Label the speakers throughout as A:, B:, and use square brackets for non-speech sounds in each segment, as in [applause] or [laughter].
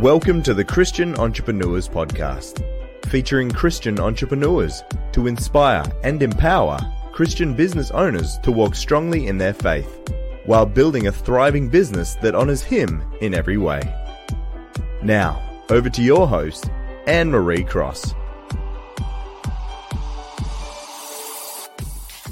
A: Welcome to the Christian Entrepreneurs Podcast, featuring Christian entrepreneurs to inspire and empower Christian business owners to walk strongly in their faith while building a thriving business that honors Him in every way. Now, over to your host, Anne Marie Cross.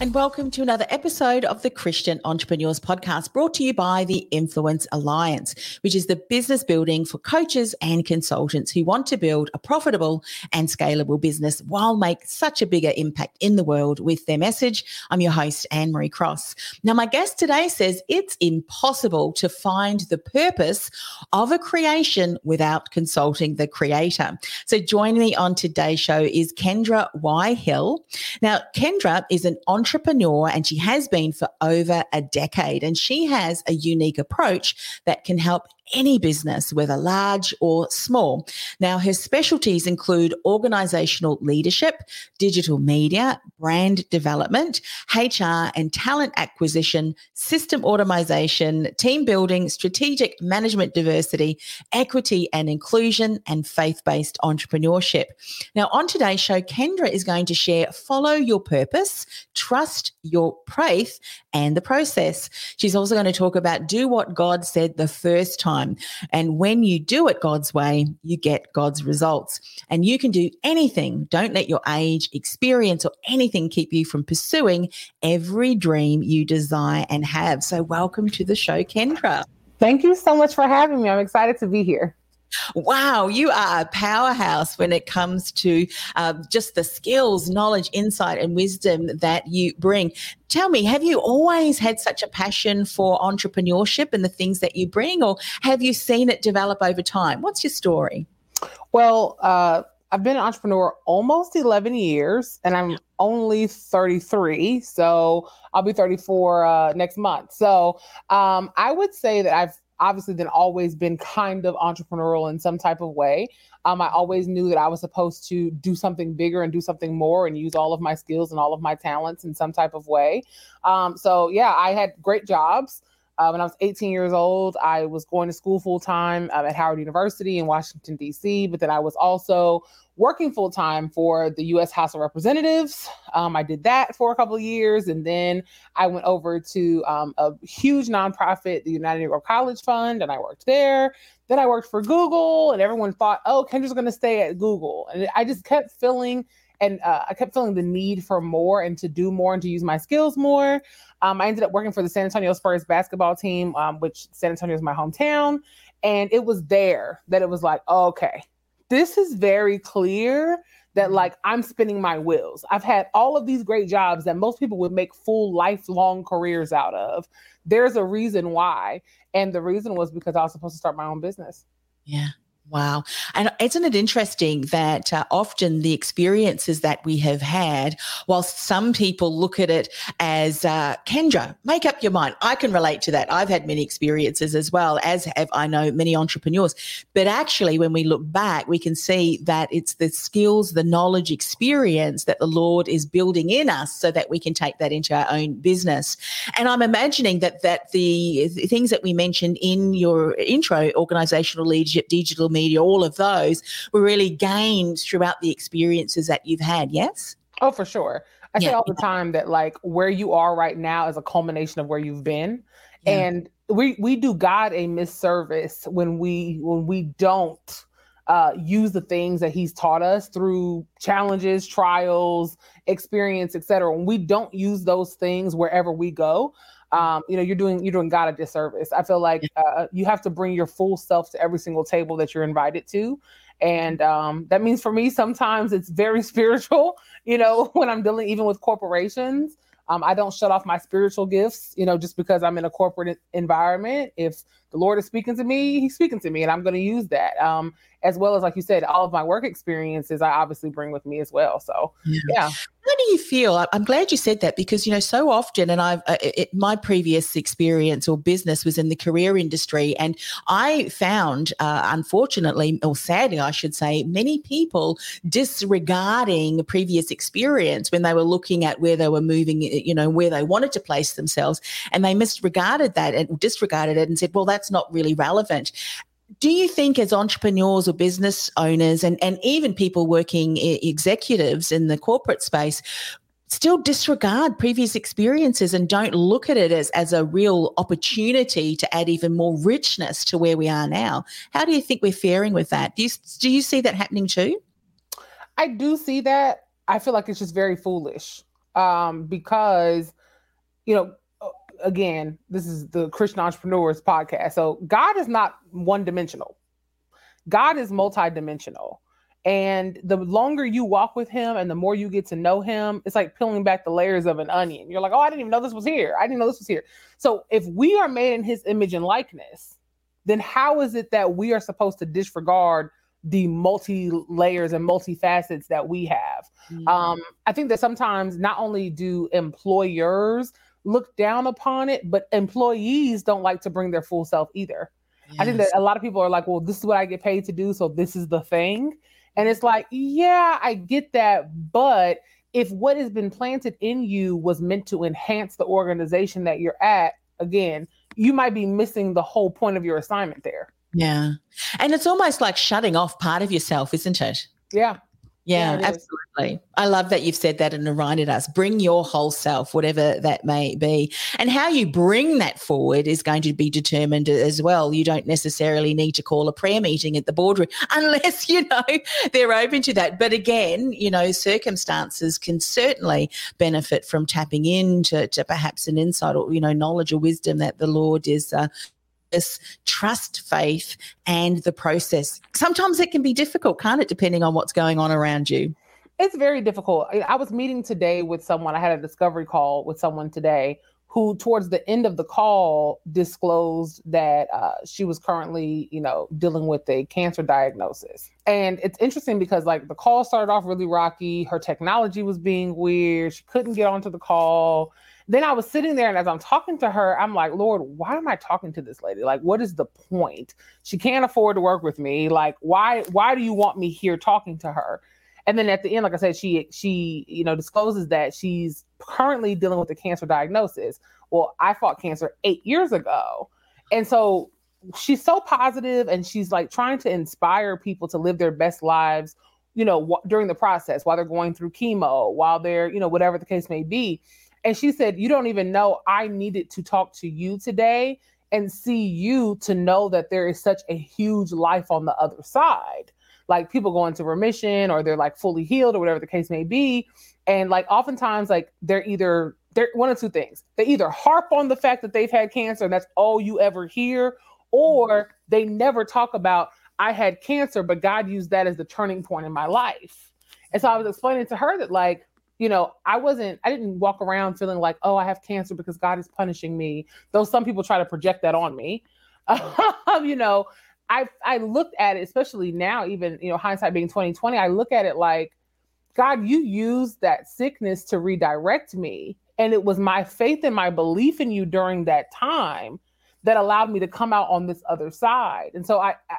B: And welcome to another episode of the Christian Entrepreneurs Podcast brought to you by the Influence Alliance, which is the business building for coaches and consultants who want to build a profitable and scalable business while make such a bigger impact in the world with their message. I'm your host, Anne Marie Cross. Now, my guest today says it's impossible to find the purpose of a creation without consulting the creator. So joining me on today's show is Kendra Y. Hill. Now, Kendra is an entrepreneur entrepreneur and she has been for over a decade. And she has a unique approach that can help any business, whether large or small. Now, her specialties include organizational leadership, digital media, brand development, HR and talent acquisition, system automation, team building, strategic management diversity, equity and inclusion, and faith based entrepreneurship. Now, on today's show, Kendra is going to share follow your purpose, trust your faith, and the process. She's also going to talk about do what God said the first time. And when you do it God's way, you get God's results. And you can do anything. Don't let your age, experience, or anything keep you from pursuing every dream you desire and have. So, welcome to the show, Kendra.
C: Thank you so much for having me. I'm excited to be here.
B: Wow, you are a powerhouse when it comes to uh, just the skills, knowledge, insight, and wisdom that you bring. Tell me, have you always had such a passion for entrepreneurship and the things that you bring, or have you seen it develop over time? What's your story?
C: Well, uh, I've been an entrepreneur almost 11 years and I'm only 33. So I'll be 34 uh, next month. So um, I would say that I've obviously then always been kind of entrepreneurial in some type of way. Um, I always knew that I was supposed to do something bigger and do something more and use all of my skills and all of my talents in some type of way. Um, so yeah, I had great jobs. Uh, when I was 18 years old, I was going to school full time um, at Howard University in Washington, D.C., but then I was also working full time for the U.S. House of Representatives. Um, I did that for a couple of years, and then I went over to um, a huge nonprofit, the United Negro College Fund, and I worked there. Then I worked for Google, and everyone thought, "Oh, Kendra's going to stay at Google," and I just kept feeling. And uh, I kept feeling the need for more and to do more and to use my skills more. Um, I ended up working for the San Antonio Spurs basketball team, um, which San Antonio is my hometown. And it was there that it was like, oh, okay, this is very clear that mm-hmm. like I'm spinning my wheels. I've had all of these great jobs that most people would make full lifelong careers out of. There's a reason why. And the reason was because I was supposed to start my own business.
B: Yeah. Wow. And isn't it interesting that uh, often the experiences that we have had, whilst some people look at it as, uh, Kendra, make up your mind. I can relate to that. I've had many experiences as well, as have I know many entrepreneurs. But actually, when we look back, we can see that it's the skills, the knowledge, experience that the Lord is building in us so that we can take that into our own business. And I'm imagining that, that the, the things that we mentioned in your intro, organizational leadership, digital media, all of those were really gained throughout the experiences that you've had. Yes.
C: Oh, for sure. I yeah. say all the time that like where you are right now is a culmination of where you've been. Yeah. And we we do God a misservice when we when we don't uh, use the things that he's taught us through challenges, trials, experience, etc. When we don't use those things wherever we go, um, you know, you're doing you're doing God a disservice. I feel like uh, you have to bring your full self to every single table that you're invited to, and um, that means for me sometimes it's very [laughs] spiritual. You know, [laughs] when I'm dealing even with corporations. Um, I don't shut off my spiritual gifts, you know, just because I'm in a corporate environment. If the Lord is speaking to me, He's speaking to me, and I'm going to use that. Um, as well as like you said, all of my work experiences I obviously bring with me as well. So yeah. yeah.
B: How do you feel? I'm glad you said that because you know so often, and I've uh, it, my previous experience or business was in the career industry, and I found, uh, unfortunately or sadly, I should say, many people disregarding previous experience when they were looking at where they were moving, you know, where they wanted to place themselves, and they misregarded that and disregarded it and said, "Well, that's not really relevant." Do you think as entrepreneurs or business owners and, and even people working executives in the corporate space still disregard previous experiences and don't look at it as, as a real opportunity to add even more richness to where we are now? How do you think we're faring with that? Do you, do you see that happening too?
C: I do see that. I feel like it's just very foolish um, because you know again, this is the Christian Entrepreneurs podcast. So God is not one dimensional. God is multidimensional. And the longer you walk with him and the more you get to know him, it's like peeling back the layers of an onion. You're like, oh, I didn't even know this was here. I didn't know this was here. So if we are made in his image and likeness, then how is it that we are supposed to disregard the multi layers and multi facets that we have? Mm-hmm. Um, I think that sometimes not only do employers look down upon it, but employees don't like to bring their full self either. Yes. I think that a lot of people are like, well, this is what I get paid to do, so this is the thing. And it's like, yeah, I get that, but if what has been planted in you was meant to enhance the organization that you're at, again, you might be missing the whole point of your assignment there.
B: Yeah. And it's almost like shutting off part of yourself, isn't it?
C: Yeah.
B: Yeah, yeah absolutely. I love that you've said that and reminded us bring your whole self, whatever that may be. And how you bring that forward is going to be determined as well. You don't necessarily need to call a prayer meeting at the boardroom [laughs] unless, you know, they're open to that. But again, you know, circumstances can certainly benefit from tapping into to perhaps an insight or, you know, knowledge or wisdom that the Lord is uh, trust faith and the process. Sometimes it can be difficult, can't it, depending on what's going on around you?
C: It's very difficult. I was meeting today with someone, I had a discovery call with someone today who towards the end of the call disclosed that uh, she was currently you know dealing with a cancer diagnosis and it's interesting because like the call started off really rocky her technology was being weird she couldn't get onto the call then I was sitting there and as I'm talking to her, I'm like, Lord, why am I talking to this lady? Like, what is the point? She can't afford to work with me. Like, why, why do you want me here talking to her? And then at the end, like I said, she she, you know, discloses that she's currently dealing with a cancer diagnosis. Well, I fought cancer eight years ago. And so she's so positive and she's like trying to inspire people to live their best lives you know during the process while they're going through chemo while they're you know whatever the case may be and she said, You don't even know I needed to talk to you today and see you to know that there is such a huge life on the other side. Like people go into remission or they're like fully healed or whatever the case may be. And like oftentimes, like they're either they're one of two things. They either harp on the fact that they've had cancer and that's all you ever hear, or mm-hmm. they never talk about I had cancer, but God used that as the turning point in my life. And so I was explaining to her that like you know, I wasn't, I didn't walk around feeling like, oh, I have cancer because God is punishing me. Though some people try to project that on me. [laughs] you know, I I looked at it, especially now, even you know, hindsight being 2020, I look at it like, God, you used that sickness to redirect me. And it was my faith and my belief in you during that time that allowed me to come out on this other side. And so I, I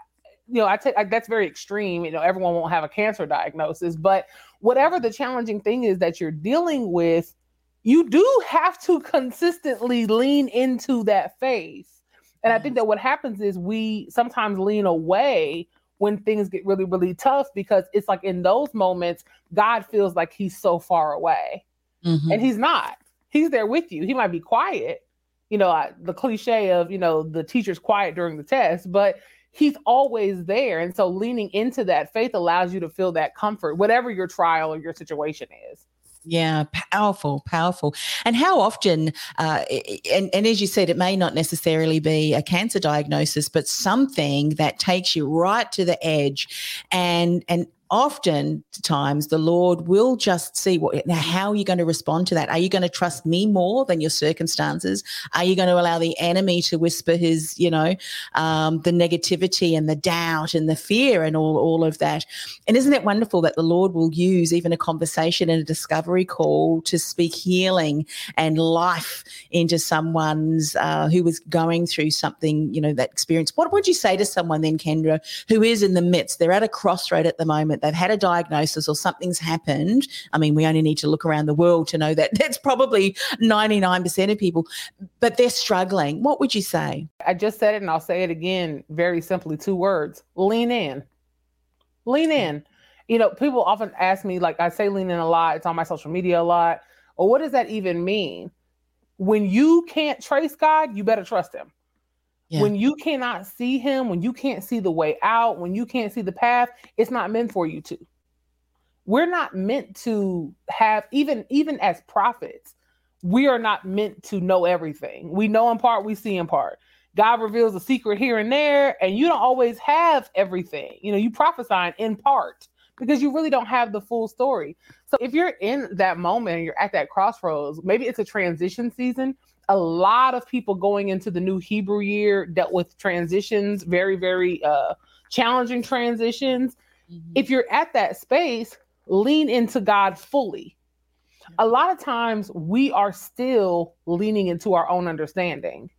C: you know, I take that's very extreme. You know, everyone won't have a cancer diagnosis, but whatever the challenging thing is that you're dealing with, you do have to consistently lean into that faith. And I think mm. that what happens is we sometimes lean away when things get really, really tough because it's like in those moments, God feels like he's so far away. Mm-hmm. And he's not. He's there with you. He might be quiet, you know, the cliche of, you know, the teacher's quiet during the test, but he's always there. And so leaning into that faith allows you to feel that comfort, whatever your trial or your situation is.
B: Yeah, powerful, powerful. And how often, uh, and, and as you said, it may not necessarily be a cancer diagnosis, but something that takes you right to the edge and, and often times the Lord will just see what now how are you going to respond to that? Are you going to trust me more than your circumstances? Are you going to allow the enemy to whisper his, you know, um, the negativity and the doubt and the fear and all, all of that? And isn't it wonderful that the Lord will use even a conversation and a discovery call to speak healing and life into someone's uh, who was going through something, you know, that experience? What would you say to someone then, Kendra, who is in the midst? They're at a crossroad at the moment. They've had a diagnosis or something's happened. I mean, we only need to look around the world to know that [laughs] that's probably 99% of people, but they're struggling. What would you say?
C: I just said it and I'll say it again very simply two words lean in. Lean in. You know, people often ask me, like I say lean in a lot, it's on my social media a lot. Well, what does that even mean? When you can't trace God, you better trust him. Yeah. When you cannot see him, when you can't see the way out, when you can't see the path, it's not meant for you to. We're not meant to have even even as prophets, we are not meant to know everything. We know in part, we see in part. God reveals a secret here and there, and you don't always have everything. You know, you prophesying in part because you really don't have the full story. So if you're in that moment and you're at that crossroads, maybe it's a transition season a lot of people going into the new Hebrew year dealt with transitions, very, very uh, challenging transitions. Mm-hmm. If you're at that space, lean into God fully. A lot of times we are still leaning into our own understanding.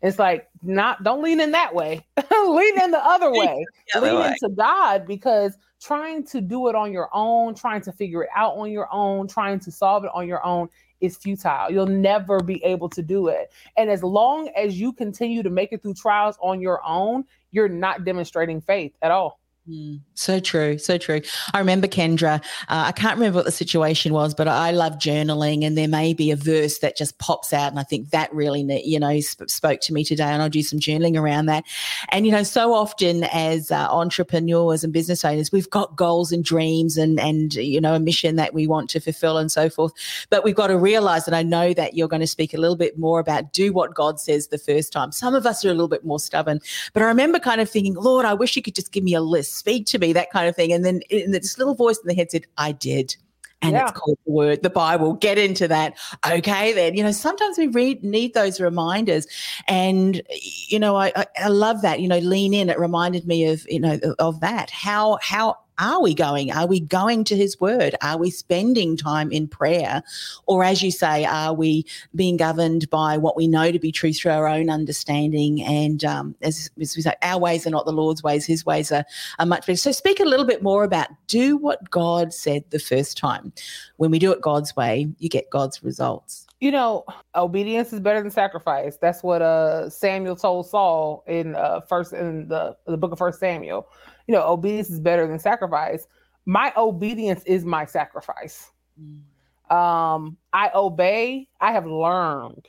C: It's like not don't lean in that way. [laughs] lean in the other [laughs] way. the other lean way. into God because trying to do it on your own, trying to figure it out on your own, trying to solve it on your own is futile. You'll never be able to do it. And as long as you continue to make it through trials on your own, you're not demonstrating faith at all.
B: Mm, so true, so true. I remember Kendra. Uh, I can't remember what the situation was, but I love journaling, and there may be a verse that just pops out, and I think that really, you know, sp- spoke to me today, and I'll do some journaling around that. And you know, so often as uh, entrepreneurs and business owners, we've got goals and dreams, and and you know, a mission that we want to fulfill, and so forth. But we've got to realize that I know that you're going to speak a little bit more about do what God says the first time. Some of us are a little bit more stubborn, but I remember kind of thinking, Lord, I wish you could just give me a list speak to me, that kind of thing. And then in this little voice in the head said, I did. And yeah. it's called the word, the Bible. Get into that. Okay, then. You know, sometimes we read need those reminders. And, you know, I, I, I love that. You know, lean in. It reminded me of, you know, of that. How how are we going? Are we going to his word? Are we spending time in prayer? Or, as you say, are we being governed by what we know to be true through our own understanding? And um, as, as, we say, our ways are not the Lord's ways, his ways are, are much better. So, speak a little bit more about do what God said the first time. When we do it God's way, you get God's results
C: you know obedience is better than sacrifice that's what uh samuel told saul in uh first in the the book of first samuel you know, obedience is better than sacrifice. My obedience is my sacrifice. Mm. Um, I obey. I have learned.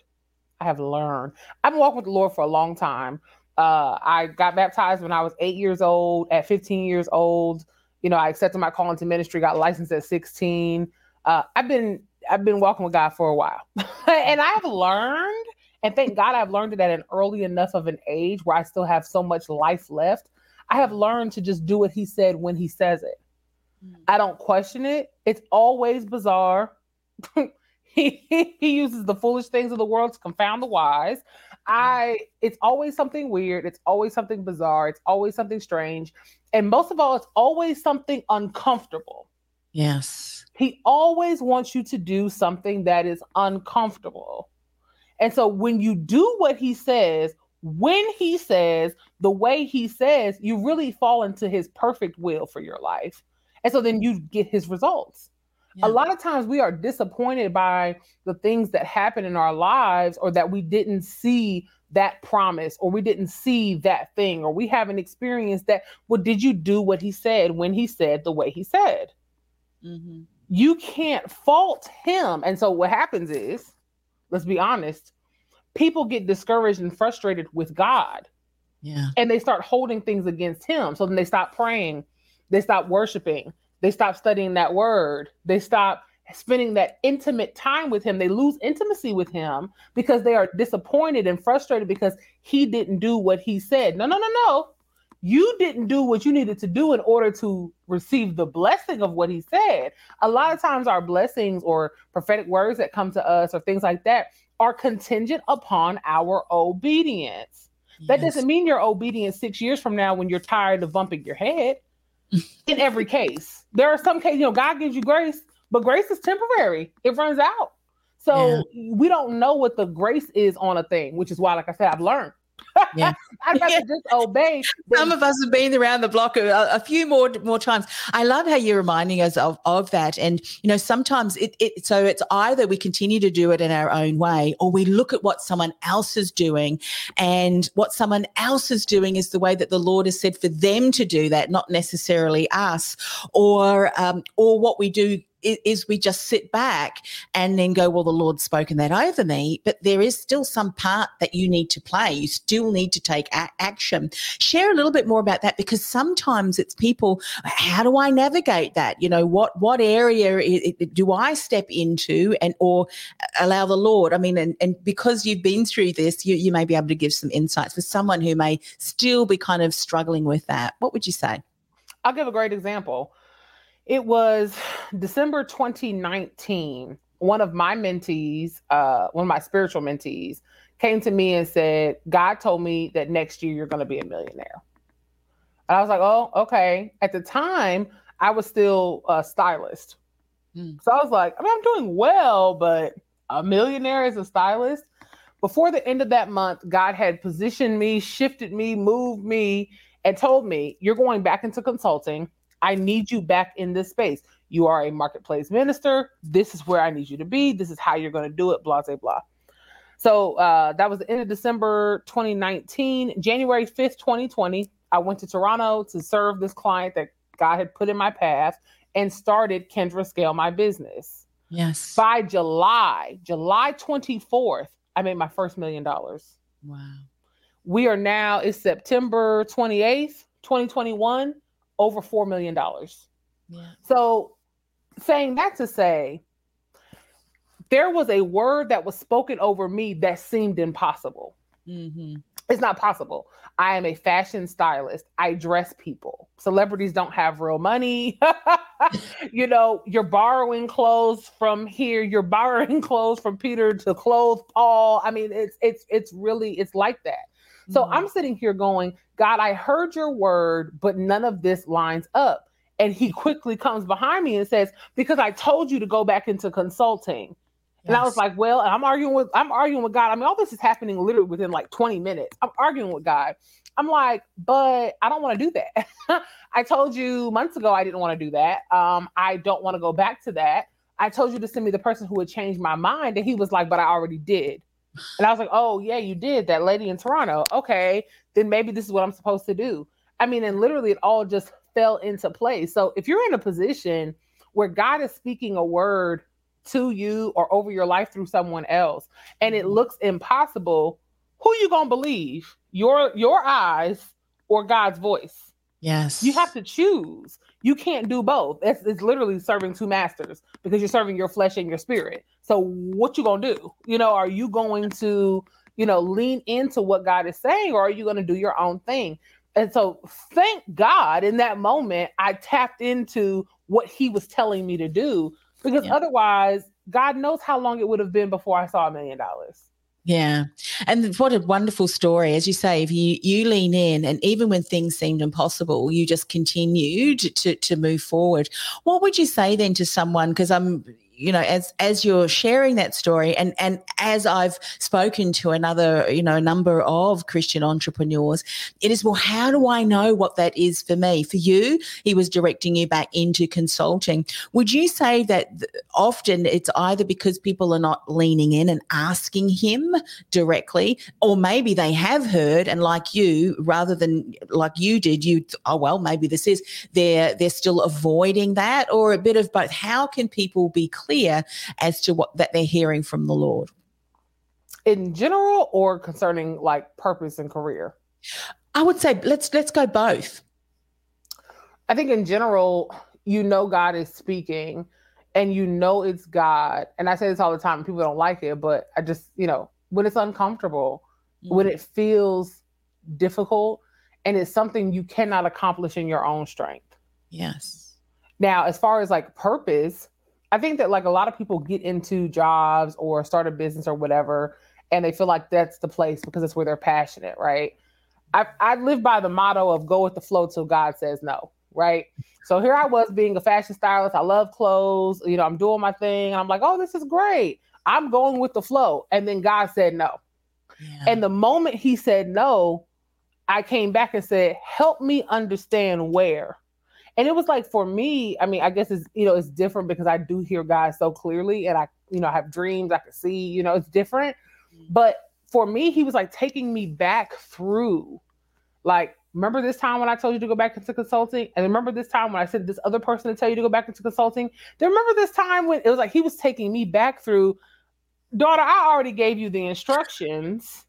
C: I have learned. I've been walking with the Lord for a long time. Uh, I got baptized when I was eight years old. At 15 years old, you know, I accepted my call into ministry. Got licensed at 16. Uh, I've been I've been walking with God for a while, [laughs] and I've learned. And thank God I've learned it at an early enough of an age where I still have so much life left I have learned to just do what he said when he says it. Mm. I don't question it. It's always bizarre. [laughs] he, he uses the foolish things of the world to confound the wise. I it's always something weird, it's always something bizarre, it's always something strange, and most of all it's always something uncomfortable.
B: Yes.
C: He always wants you to do something that is uncomfortable. And so when you do what he says, when he says the way he says, you really fall into his perfect will for your life. And so then you get his results. Yeah. A lot of times we are disappointed by the things that happen in our lives or that we didn't see that promise or we didn't see that thing or we haven't experienced that. Well, did you do what he said when he said the way he said? Mm-hmm. You can't fault him. And so what happens is, let's be honest, people get discouraged and frustrated with God.
B: Yeah.
C: And they start holding things against him. So then they stop praying, they stop worshiping, they stop studying that word, they stop spending that intimate time with him. They lose intimacy with him because they are disappointed and frustrated because he didn't do what he said. No, no, no, no. you didn't do what you needed to do in order to receive the blessing of what he said. A lot of times, our blessings or prophetic words that come to us or things like that are contingent upon our obedience. Yes. That doesn't mean you're obedient six years from now when you're tired of bumping your head. in every case, there are some cases, you know, God gives you grace, but grace is temporary, it runs out. So yeah. we don't know what the grace is on a thing, which is why, like I said, I've learned yeah. [laughs] I'd rather yeah. just obey.
B: Some of us have been around the block a, a, few more more times. I love how you're reminding us of, of that. And you know, sometimes it, it so it's either we continue to do it in our own way, or we look at what someone else is doing, and what someone else is doing is the way that the Lord has said for them to do that, not necessarily us, or um, or what we do is we just sit back and then go, well, the Lord's spoken that over me, but there is still some part that you need to play. You still need to take a- action. Share a little bit more about that because sometimes it's people, how do I navigate that? You know, what what area do I step into and or uh, allow the Lord? I mean, and, and because you've been through this, you, you may be able to give some insights for someone who may still be kind of struggling with that. What would you say?
C: I'll give a great example. It was December 2019. One of my mentees, uh, one of my spiritual mentees, came to me and said, God told me that next year you're going to be a millionaire. And I was like, oh, okay. At the time, I was still a stylist. Mm. So I was like, I mean, I'm doing well, but a millionaire as a stylist. Before the end of that month, God had positioned me, shifted me, moved me, and told me, You're going back into consulting. I need you back in this space. You are a marketplace minister. This is where I need you to be. This is how you're going to do it, blah, blah, blah. So uh, that was the end of December 2019. January 5th, 2020, I went to Toronto to serve this client that God had put in my path and started Kendra Scale My Business.
B: Yes.
C: By July, July 24th, I made my first million dollars.
B: Wow.
C: We are now, it's September 28th, 2021 over $4 million. Yeah. So, saying that to say, there was a word that was spoken over me that seemed impossible. Mm-hmm. It's not possible. I am a fashion stylist. I dress people. Celebrities don't have real money. [laughs] you know, you're borrowing clothes from here. You're borrowing [laughs] clothes from Peter to clothe Paul. I mean, it's it's it's really it's like that. So mm-hmm. I'm sitting here going, God, I heard your word, but none of this lines up. And he quickly comes behind me and says, Because I told you to go back into consulting. Yes. And I was like, Well, I'm arguing with I'm arguing with God. I mean, all this is happening literally within like 20 minutes. I'm arguing with God. I'm like, but I don't want to do that. [laughs] I told you months ago I didn't want to do that. Um, I don't want to go back to that. I told you to send me the person who would change my mind. And he was like, but I already did. And I was like, oh, yeah, you did. That lady in Toronto. Okay, then maybe this is what I'm supposed to do. I mean, and literally it all just fell into place. So if you're in a position where God is speaking a word to you or over your life through someone else and it mm-hmm. looks impossible, who you going to believe? Your your eyes or God's voice?
B: Yes.
C: You have to choose. You can't do both. It's, it's literally serving two masters because you're serving your flesh and your spirit. So what you gonna do? You know, are you going to, you know, lean into what God is saying, or are you gonna do your own thing? And so thank God in that moment I tapped into what he was telling me to do because yeah. otherwise, God knows how long it would have been before I saw a million dollars.
B: Yeah. And what a wonderful story. As you say, if you, you lean in and even when things seemed impossible, you just continued to, to move forward. What would you say then to someone? Because I'm you know as as you're sharing that story and and as i've spoken to another you know number of christian entrepreneurs it is well how do i know what that is for me? For you he was directing you back into consulting. Would you say that often it's either because people are not leaning in and asking him directly or maybe they have heard and like you rather than like you did you oh well maybe this is they're they're still avoiding that or a bit of both. How can people be clear clear as to what that they're hearing from the Lord?
C: In general or concerning like purpose and career?
B: I would say let's let's go both.
C: I think in general, you know God is speaking and you know it's God. And I say this all the time, people don't like it, but I just, you know, when it's uncomfortable, mm-hmm. when it feels difficult, and it's something you cannot accomplish in your own strength.
B: Yes.
C: Now, as far as like purpose, I think that like a lot of people get into jobs or start a business or whatever, and they feel like that's the place because it's where they're passionate, right? I, I live by the motto of go with the flow till God says no, right? So here I was being a fashion stylist. I love clothes. You know, I'm doing my thing. And I'm like, oh, this is great. I'm going with the flow. And then God said no. Yeah. And the moment he said no, I came back and said, help me understand where. And it was like for me, I mean, I guess it's you know, it's different because I do hear God so clearly and I, you know, I have dreams, I can see, you know, it's different. Mm-hmm. But for me, he was like taking me back through like remember this time when I told you to go back into consulting? And remember this time when I said this other person to tell you to go back into consulting? Then remember this time when it was like he was taking me back through, daughter, I already gave you the instructions.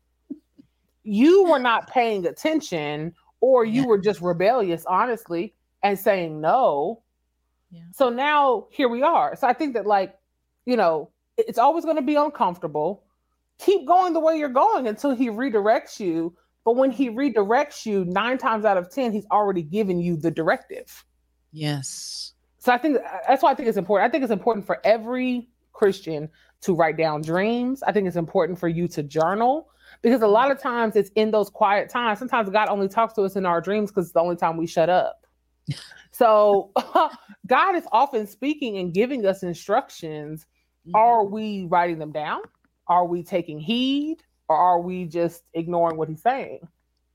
C: You were not paying attention, or you were just rebellious, honestly, and saying no. Yeah. So now here we are. So I think that, like, you know, it's always going to be uncomfortable. Keep going the way you're going until he redirects you but when he redirects you, nine times out of 10, he's already given you the directive.
B: Yes.
C: So I think uh, that's why I think it's important. I think it's important for every Christian to write down dreams. I think it's important for you to journal because a lot of times it's in those quiet times. Sometimes God only talks to us in our dreams because it's the only time we shut up. So [laughs] God is often speaking and giving us instructions. Mm-hmm. Are we writing them down? Are we taking heed? or are we just ignoring what he's saying?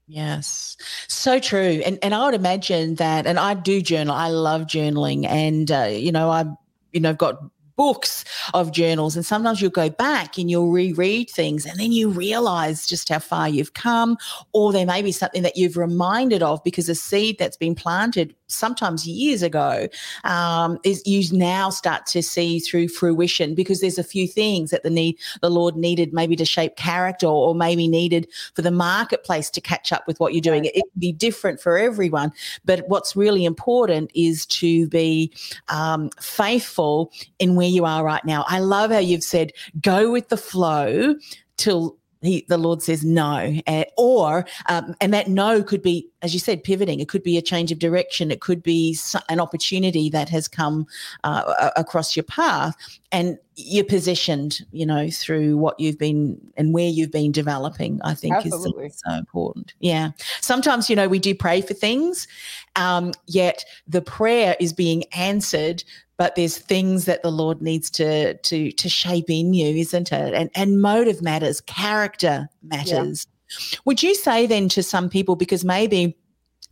B: Yes, so true. And and I would imagine that, and I do journal. I love journaling, and uh, you know, I you know, I've got books of journals and sometimes you'll go back and you'll reread things and then you realize just how far you've come or there may be something that you've reminded of because a seed that's been planted sometimes years ago um, is you now start to see through fruition because there's a few things that the need the lord needed maybe to shape character or maybe needed for the marketplace to catch up with what you're doing. It, it can be different for everyone but what's really important is to be um, faithful in where you are right now. I love how you've said go with the flow till he, the Lord says no, uh, or um, and that no could be, as you said, pivoting. It could be a change of direction. It could be an opportunity that has come uh, across your path, and you're positioned, you know, through what you've been and where you've been developing. I think Absolutely. is so, so important. Yeah. Sometimes, you know, we do pray for things, um, yet the prayer is being answered but there's things that the Lord needs to to to shape in you, isn't it? And and motive matters, character matters. Yeah. Would you say then to some people because maybe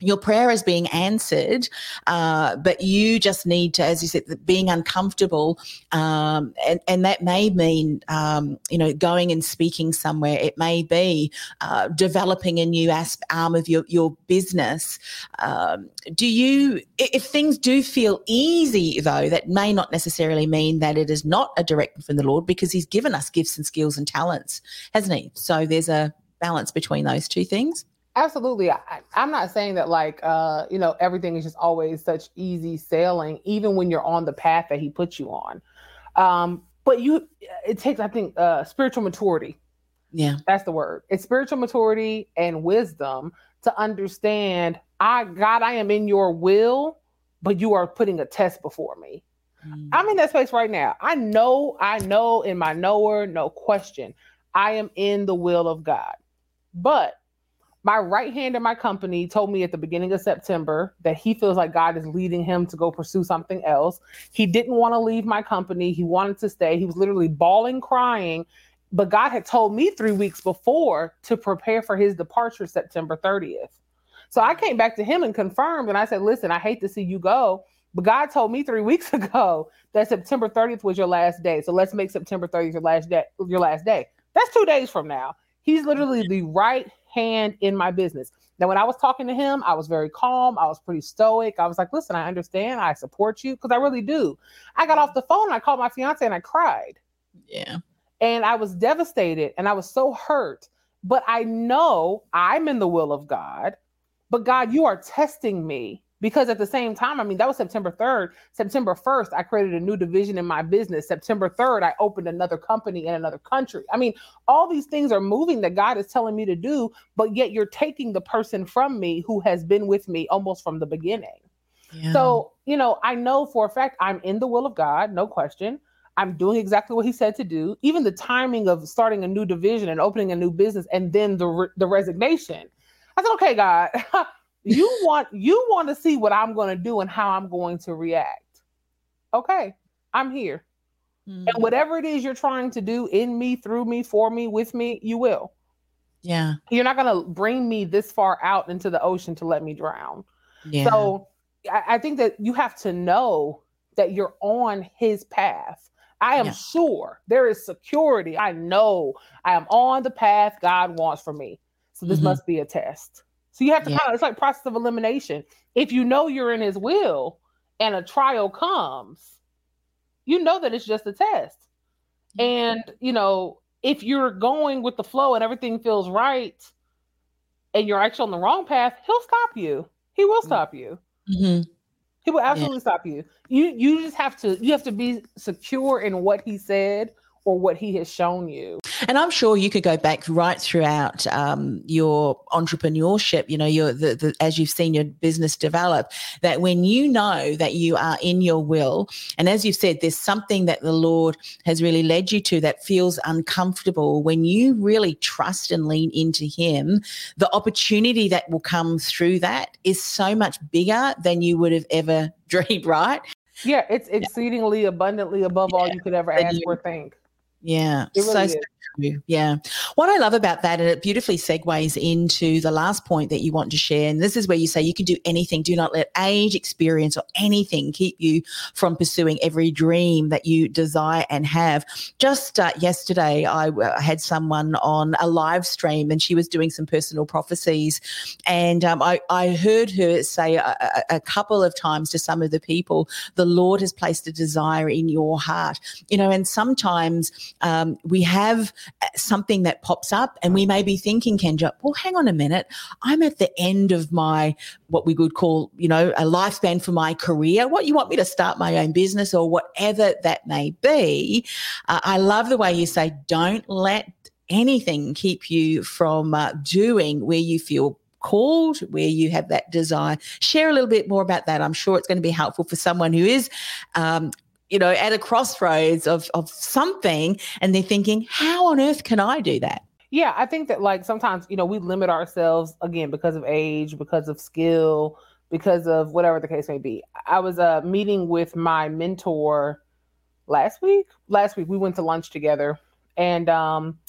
B: your prayer is being answered, uh, but you just need to, as you said, being uncomfortable, um, and, and that may mean, um, you know, going and speaking somewhere. It may be uh, developing a new asp- arm of your your business. Um, do you, if things do feel easy, though, that may not necessarily mean that it is not a direction from the Lord, because He's given us gifts and skills and talents, hasn't He? So there's a balance between those two things.
C: Absolutely. I, am not saying that like uh, you know, everything is just always such easy sailing, even when you're on the path that he puts you on. Um, but you it takes, I think, uh spiritual maturity.
B: Yeah.
C: That's the word. It's spiritual maturity and wisdom to understand I God, I am in your will, but you are putting a test before me. Mm. I'm in that space right now. I know, I know in my knower, no question, I am in the will of God. But my right hand in my company told me at the beginning of September that he feels like God is leading him to go pursue something else. He didn't want to leave my company. He wanted to stay. He was literally bawling, crying. But God had told me three weeks before to prepare for his departure September 30th. So I came back to him and confirmed. And I said, Listen, I hate to see you go. But God told me three [laughs] weeks ago that September 30th was your last day. So let's make September 30th your last day. Your last day. That's two days from now. He's literally the right hand in my business. Now, when I was talking to him, I was very calm. I was pretty stoic. I was like, listen, I understand. I support you because I really do. I got off the phone. I called my fiance and I cried.
B: Yeah.
C: And I was devastated and I was so hurt. But I know I'm in the will of God. But God, you are testing me because at the same time, I mean, that was September 3rd. September 1st, I created a new division in my business. September 3rd, I opened another company in another country. I mean, all these things are moving that God is telling me to do, but yet you're taking the person from me who has been with me almost from the beginning. Yeah. So, you know, I know for a fact I'm in the will of God, no question. I'm doing exactly what he said to do. Even the timing of starting a new division and opening a new business and then the re- the resignation. I said, "Okay, God, [laughs] you want you want to see what I'm going to do and how I'm going to react. Okay, I'm here. Mm-hmm. And whatever it is you're trying to do in me, through me, for me, with me, you will.
B: Yeah.
C: You're not going to bring me this far out into the ocean to let me drown. Yeah. So I, I think that you have to know that you're on his path. I am yeah. sure there is security. I know I am on the path God wants for me. So this mm-hmm. must be a test. So you have to yeah. kind of, it's like process of elimination. If you know you're in his will and a trial comes, you know that it's just a test. And, you know, if you're going with the flow and everything feels right and you're actually on the wrong path, he'll stop you. He will stop you. Mm-hmm. He will absolutely yeah. stop you. You you just have to you have to be secure in what he said or what he has shown you.
B: And I'm sure you could go back right throughout um, your entrepreneurship, you know, your the, the, as you've seen your business develop, that when you know that you are in your will, and as you've said, there's something that the Lord has really led you to that feels uncomfortable, when you really trust and lean into Him, the opportunity that will come through that is so much bigger than you would have ever [laughs] dreamed, right?
C: Yeah, it's exceedingly yeah. abundantly above yeah. all you could ever ask or think.
B: Yeah, really so, true. Yeah. What I love about that, and it beautifully segues into the last point that you want to share. And this is where you say you can do anything. Do not let age, experience, or anything keep you from pursuing every dream that you desire and have. Just uh, yesterday, I uh, had someone on a live stream and she was doing some personal prophecies. And um, I, I heard her say a, a couple of times to some of the people, the Lord has placed a desire in your heart. You know, and sometimes um, we have something that pops up and we may be thinking, Kendra, well, hang on a minute. I'm at the end of my, what we would call, you know, a lifespan for my career. What you want me to start my own business or whatever that may be. Uh, I love the way you say, don't let anything keep you from uh, doing where you feel called, where you have that desire. Share a little bit more about that. I'm sure it's going to be helpful for someone who is um, you know, at a crossroads of, of something and they're thinking, how on earth can I do that?
C: Yeah, I think that like sometimes, you know, we limit ourselves again because of age, because of skill, because of whatever the case may be. I was uh, meeting with my mentor last week. Last week we went to lunch together and um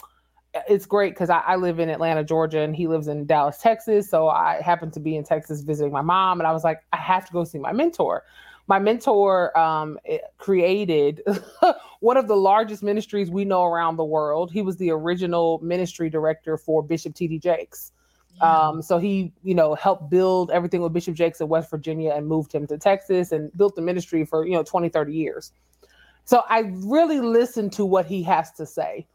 C: it's great because I, I, live in Atlanta, Georgia, and he lives in Dallas, Texas. So I happened to be in Texas visiting my mom, and I was like, I have to go see my mentor my mentor um, eh, created [laughs] one of the largest ministries we know around the world. He was the original ministry director for Bishop T.D. Jakes. Yeah. Um, so he, you know, helped build everything with Bishop Jakes in West Virginia and moved him to Texas and built the ministry for, you know, 20, 30 years. So I really listened to what he has to say.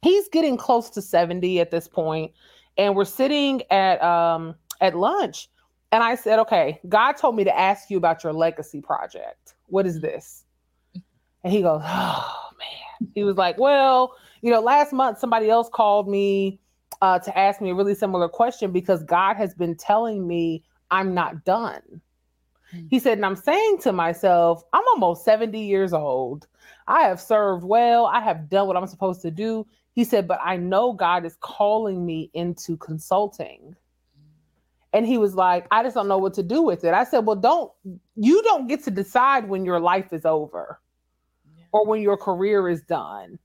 C: He's getting close to 70 at this point, and we're sitting at um at lunch and I said, okay, God told me to ask you about your legacy project. What is this? And he goes, oh, man. He was like, well, you know, last month somebody else called me uh, to ask me a really similar question because God has been telling me I'm not done. Hmm. He said, and I'm saying to myself, I'm almost 70 years old. I have served well. I have done what I'm supposed to do. He said, but I know God is calling me into consulting. And he was like, I just don't know what to do with it. I said, Well, don't, you don't get to decide when your life is over yeah. or when your career is done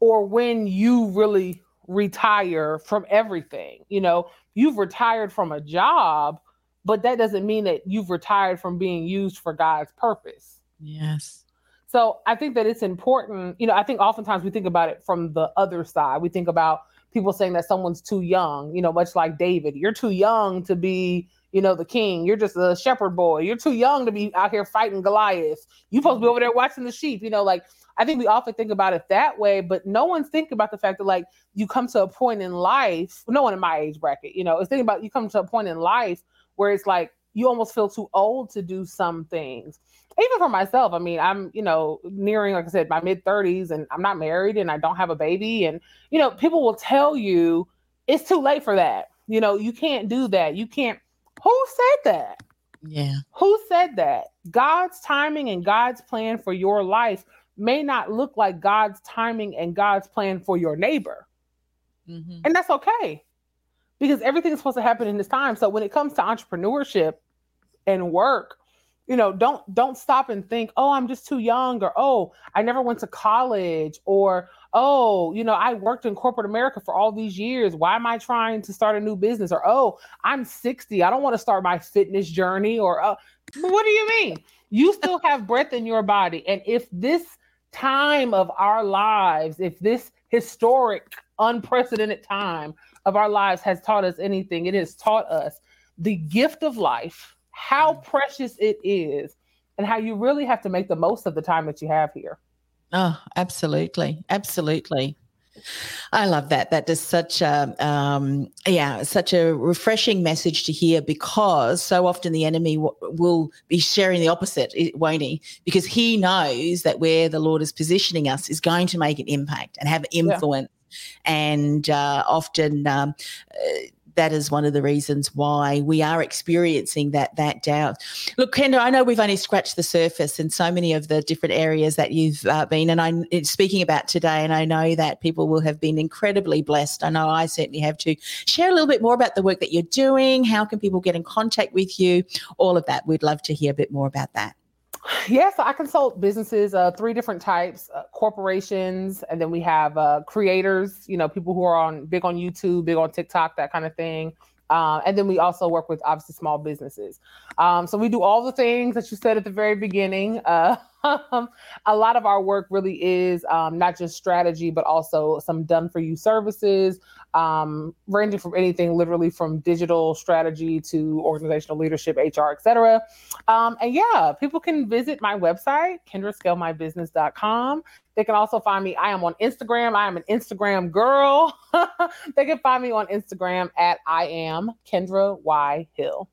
C: or when you really retire from everything. You know, you've retired from a job, but that doesn't mean that you've retired from being used for God's purpose.
B: Yes.
C: So I think that it's important. You know, I think oftentimes we think about it from the other side. We think about, people saying that someone's too young, you know, much like David. You're too young to be, you know, the king. You're just a shepherd boy. You're too young to be out here fighting Goliath. You're supposed to be mm-hmm. over there watching the sheep, you know, like I think we often think about it that way, but no one's thinking about the fact that like you come to a point in life, no one in my age bracket, you know, is thinking about you come to a point in life where it's like you almost feel too old to do some things. Even for myself, I mean, I'm, you know, nearing, like I said, my mid 30s and I'm not married and I don't have a baby. And, you know, people will tell you it's too late for that. You know, you can't do that. You can't. Who said that?
B: Yeah.
C: Who said that? God's timing and God's plan for your life may not look like God's timing and God's plan for your neighbor. Mm-hmm. And that's okay because everything's supposed to happen in this time. So when it comes to entrepreneurship and work, you know, don't don't stop and think, "Oh, I'm just too young," or "Oh, I never went to college," or "Oh, you know, I worked in corporate America for all these years. Why am I trying to start a new business?" or "Oh, I'm 60. I don't want to start my fitness journey," or "Oh, what do you mean? You still have breath in your body, and if this time of our lives, if this historic, unprecedented time of our lives has taught us anything, it has taught us the gift of life, how precious it is, and how you really have to make the most of the time that you have here.
B: Oh, absolutely. Absolutely. I love that. That is such a um, yeah, such a refreshing message to hear because so often the enemy w- will be sharing the opposite, won't he? Because he knows that where the Lord is positioning us is going to make an impact and have influence. Yeah and uh, often um, uh, that is one of the reasons why we are experiencing that that doubt. Look, Kendra, I know we've only scratched the surface in so many of the different areas that you've uh, been, and I'm speaking about today. And I know that people will have been incredibly blessed. I know I certainly have to share a little bit more about the work that you're doing. How can people get in contact with you? All of that. We'd love to hear a bit more about that.
C: Yes, I consult businesses, uh, three different types: uh, corporations, and then we have uh, creators. You know, people who are on big on YouTube, big on TikTok, that kind of thing. Uh, and then we also work with obviously small businesses. Um, so we do all the things that you said at the very beginning. Uh, a lot of our work really is um, not just strategy, but also some done for you services, um, ranging from anything literally from digital strategy to organizational leadership, HR, etc. Um, and yeah, people can visit my website, kendrascalemybusiness.com. They can also find me. I am on Instagram. I am an Instagram girl. [laughs] they can find me on Instagram at I am Kendra Y Hill.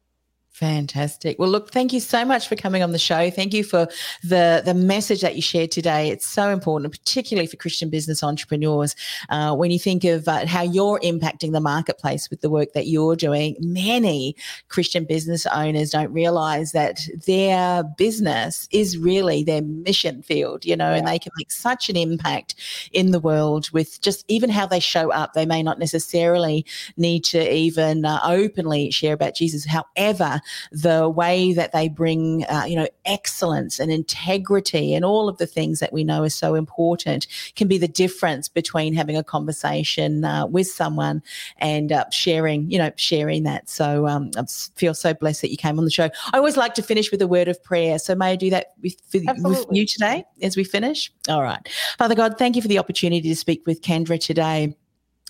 B: Fantastic. Well, look, thank you so much for coming on the show. Thank you for the the message that you shared today. It's so important, particularly for Christian business entrepreneurs. Uh, when you think of uh, how you're impacting the marketplace with the work that you're doing, many Christian business owners don't realize that their business is really their mission field, you know, yeah. and they can make such an impact in the world with just even how they show up. They may not necessarily need to even uh, openly share about Jesus. However, the way that they bring, uh, you know, excellence and integrity and all of the things that we know is so important can be the difference between having a conversation uh, with someone and uh, sharing, you know, sharing that. So um, I feel so blessed that you came on the show. I always like to finish with a word of prayer. So may I do that with, with you today as we finish? All right. Father God, thank you for the opportunity to speak with Kendra today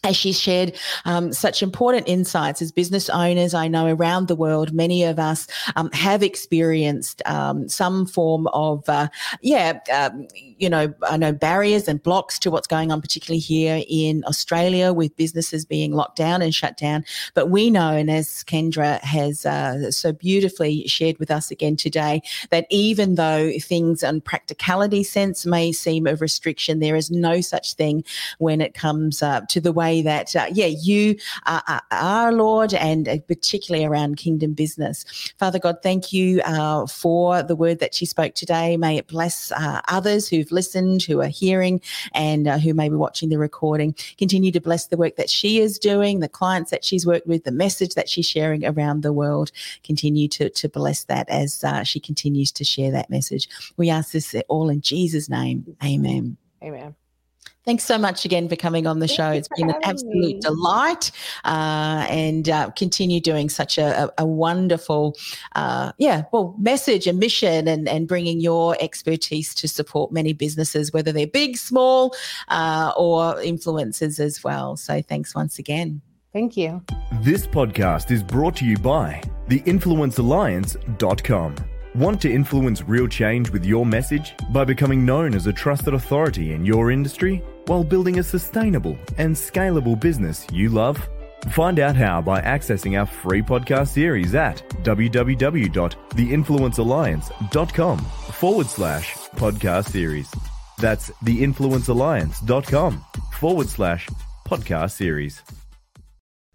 B: as she shared um, such important insights as business owners, I know around the world, many of us um, have experienced um, some form of, uh, yeah, um, you know, I know barriers and blocks to what's going on, particularly here in Australia with businesses being locked down and shut down. But we know, and as Kendra has uh, so beautifully shared with us again today, that even though things on practicality sense may seem of restriction, there is no such thing when it comes uh, to the way that, uh, yeah, you are, are, Lord, and uh, particularly around kingdom business. Father God, thank you uh, for the word that she spoke today. May it bless uh, others who've listened, who are hearing, and uh, who may be watching the recording. Continue to bless the work that she is doing, the clients that she's worked with, the message that she's sharing around the world. Continue to, to bless that as uh, she continues to share that message. We ask this all in Jesus' name. Amen.
C: Amen.
B: Thanks so much again for coming on the Thank show. It's been an absolute me. delight, uh, and uh, continue doing such a, a, a wonderful, uh, yeah, well, message and mission, and and bringing your expertise to support many businesses, whether they're big, small, uh, or influencers as well. So thanks once again.
C: Thank you.
A: This podcast is brought to you by theinfluencealliance.com. Want to influence real change with your message by becoming known as a trusted authority in your industry while building a sustainable and scalable business you love? Find out how by accessing our free podcast series at www.theinfluencealliance.com forward slash podcast series. That's theinfluencealliance.com forward slash podcast series.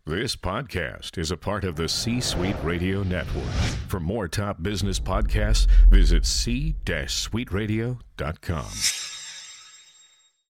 D: This podcast is a part of the C Suite Radio Network. For more top business podcasts, visit c-suiteradio.com.